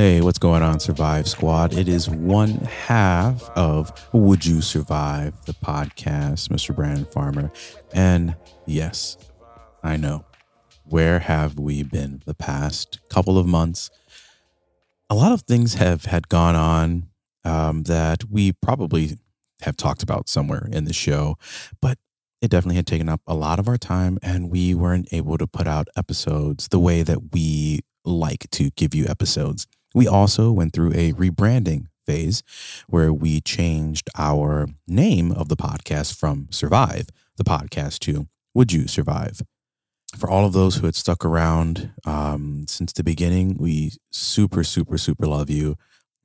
Hey, what's going on, Survive Squad? It is one half of Would You Survive, the podcast, Mr. Brandon Farmer. And yes, I know. Where have we been the past couple of months? A lot of things have had gone on um, that we probably have talked about somewhere in the show, but it definitely had taken up a lot of our time and we weren't able to put out episodes the way that we like to give you episodes. We also went through a rebranding phase where we changed our name of the podcast from Survive, the podcast, to Would You Survive? For all of those who had stuck around um, since the beginning, we super, super, super love you.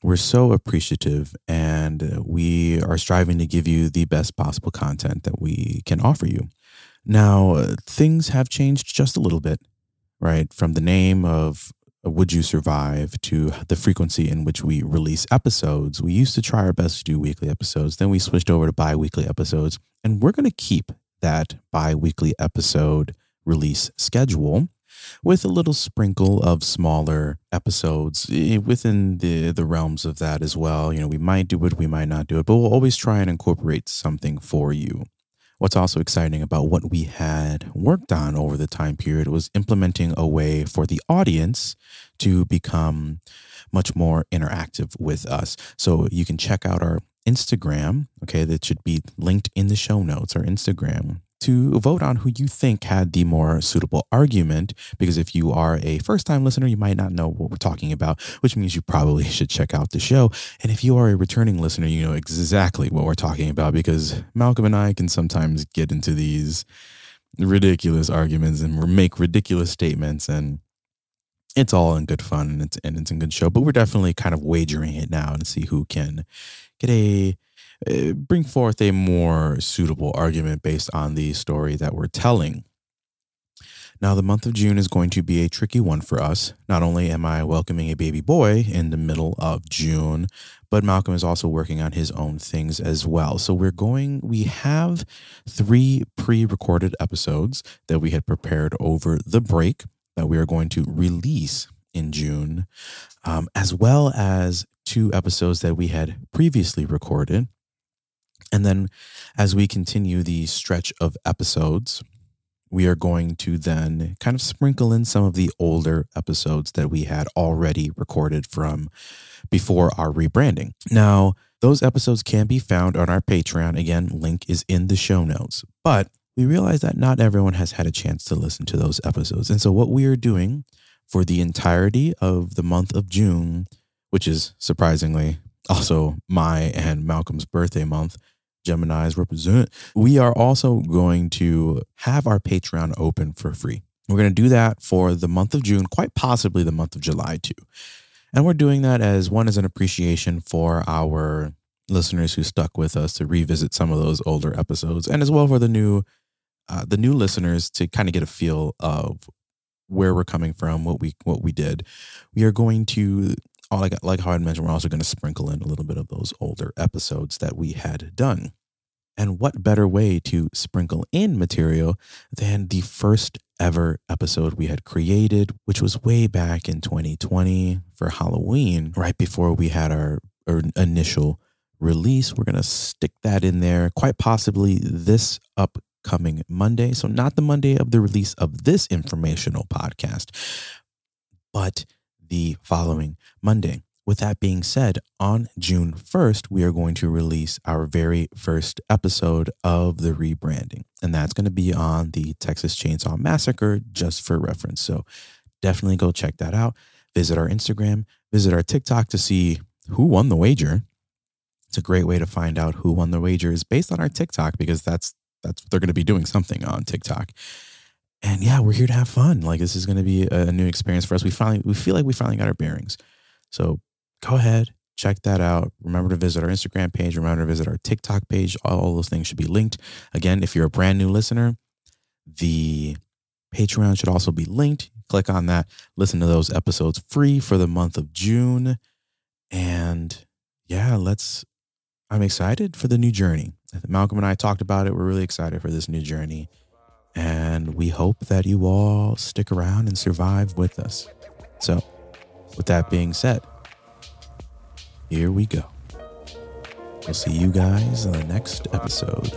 We're so appreciative and we are striving to give you the best possible content that we can offer you. Now, things have changed just a little bit, right? From the name of would You Survive to the frequency in which we release episodes. We used to try our best to do weekly episodes, then we switched over to bi weekly episodes, and we're going to keep that bi weekly episode release schedule with a little sprinkle of smaller episodes eh, within the the realms of that as well. You know, we might do it, we might not do it, but we'll always try and incorporate something for you. What's also exciting about what we had worked on over the time period was implementing a way for the audience to become much more interactive with us. So you can check out our Instagram, okay, that should be linked in the show notes, our Instagram to vote on who you think had the more suitable argument. Because if you are a first time listener, you might not know what we're talking about, which means you probably should check out the show. And if you are a returning listener, you know exactly what we're talking about because Malcolm and I can sometimes get into these ridiculous arguments and make ridiculous statements and it's all in good fun and it's and it's a good show but we're definitely kind of wagering it now to see who can get a bring forth a more suitable argument based on the story that we're telling. Now, the month of June is going to be a tricky one for us. Not only am I welcoming a baby boy in the middle of June, but Malcolm is also working on his own things as well. So we're going, we have three pre recorded episodes that we had prepared over the break that we are going to release in June, um, as well as two episodes that we had previously recorded and then as we continue the stretch of episodes, we are going to then kind of sprinkle in some of the older episodes that we had already recorded from before our rebranding. Now, those episodes can be found on our Patreon. Again, link is in the show notes. But we realize that not everyone has had a chance to listen to those episodes. And so, what we are doing for the entirety of the month of June, which is surprisingly also my and Malcolm's birthday month, Geminis represent. We are also going to have our Patreon open for free. We're going to do that for the month of June, quite possibly the month of July too. And we're doing that as one as an appreciation for our listeners who stuck with us to revisit some of those older episodes and as well for the new uh, the new listeners to kind of get a feel of where we're coming from, what we what we did. We are going to Oh, like like how I mentioned, we're also going to sprinkle in a little bit of those older episodes that we had done. And what better way to sprinkle in material than the first ever episode we had created, which was way back in 2020 for Halloween, right before we had our, our initial release. We're going to stick that in there, quite possibly this upcoming Monday. So, not the Monday of the release of this informational podcast, but the following Monday. With that being said, on June 1st, we are going to release our very first episode of the rebranding. And that's going to be on the Texas Chainsaw Massacre, just for reference. So definitely go check that out. Visit our Instagram, visit our TikTok to see who won the wager. It's a great way to find out who won the wager is based on our TikTok because that's that's they're going to be doing something on TikTok and yeah, we're here to have fun. Like this is going to be a new experience for us. We finally we feel like we finally got our bearings. So go ahead, check that out. Remember to visit our Instagram page. Remember to visit our TikTok page. All those things should be linked. Again, if you're a brand new listener, the Patreon should also be linked. Click on that. Listen to those episodes free for the month of June. And yeah, let's. I'm excited for the new journey. Malcolm and I talked about it. We're really excited for this new journey. And we hope that you all stick around and survive with us. So, with that being said, here we go. We'll see you guys in the next episode.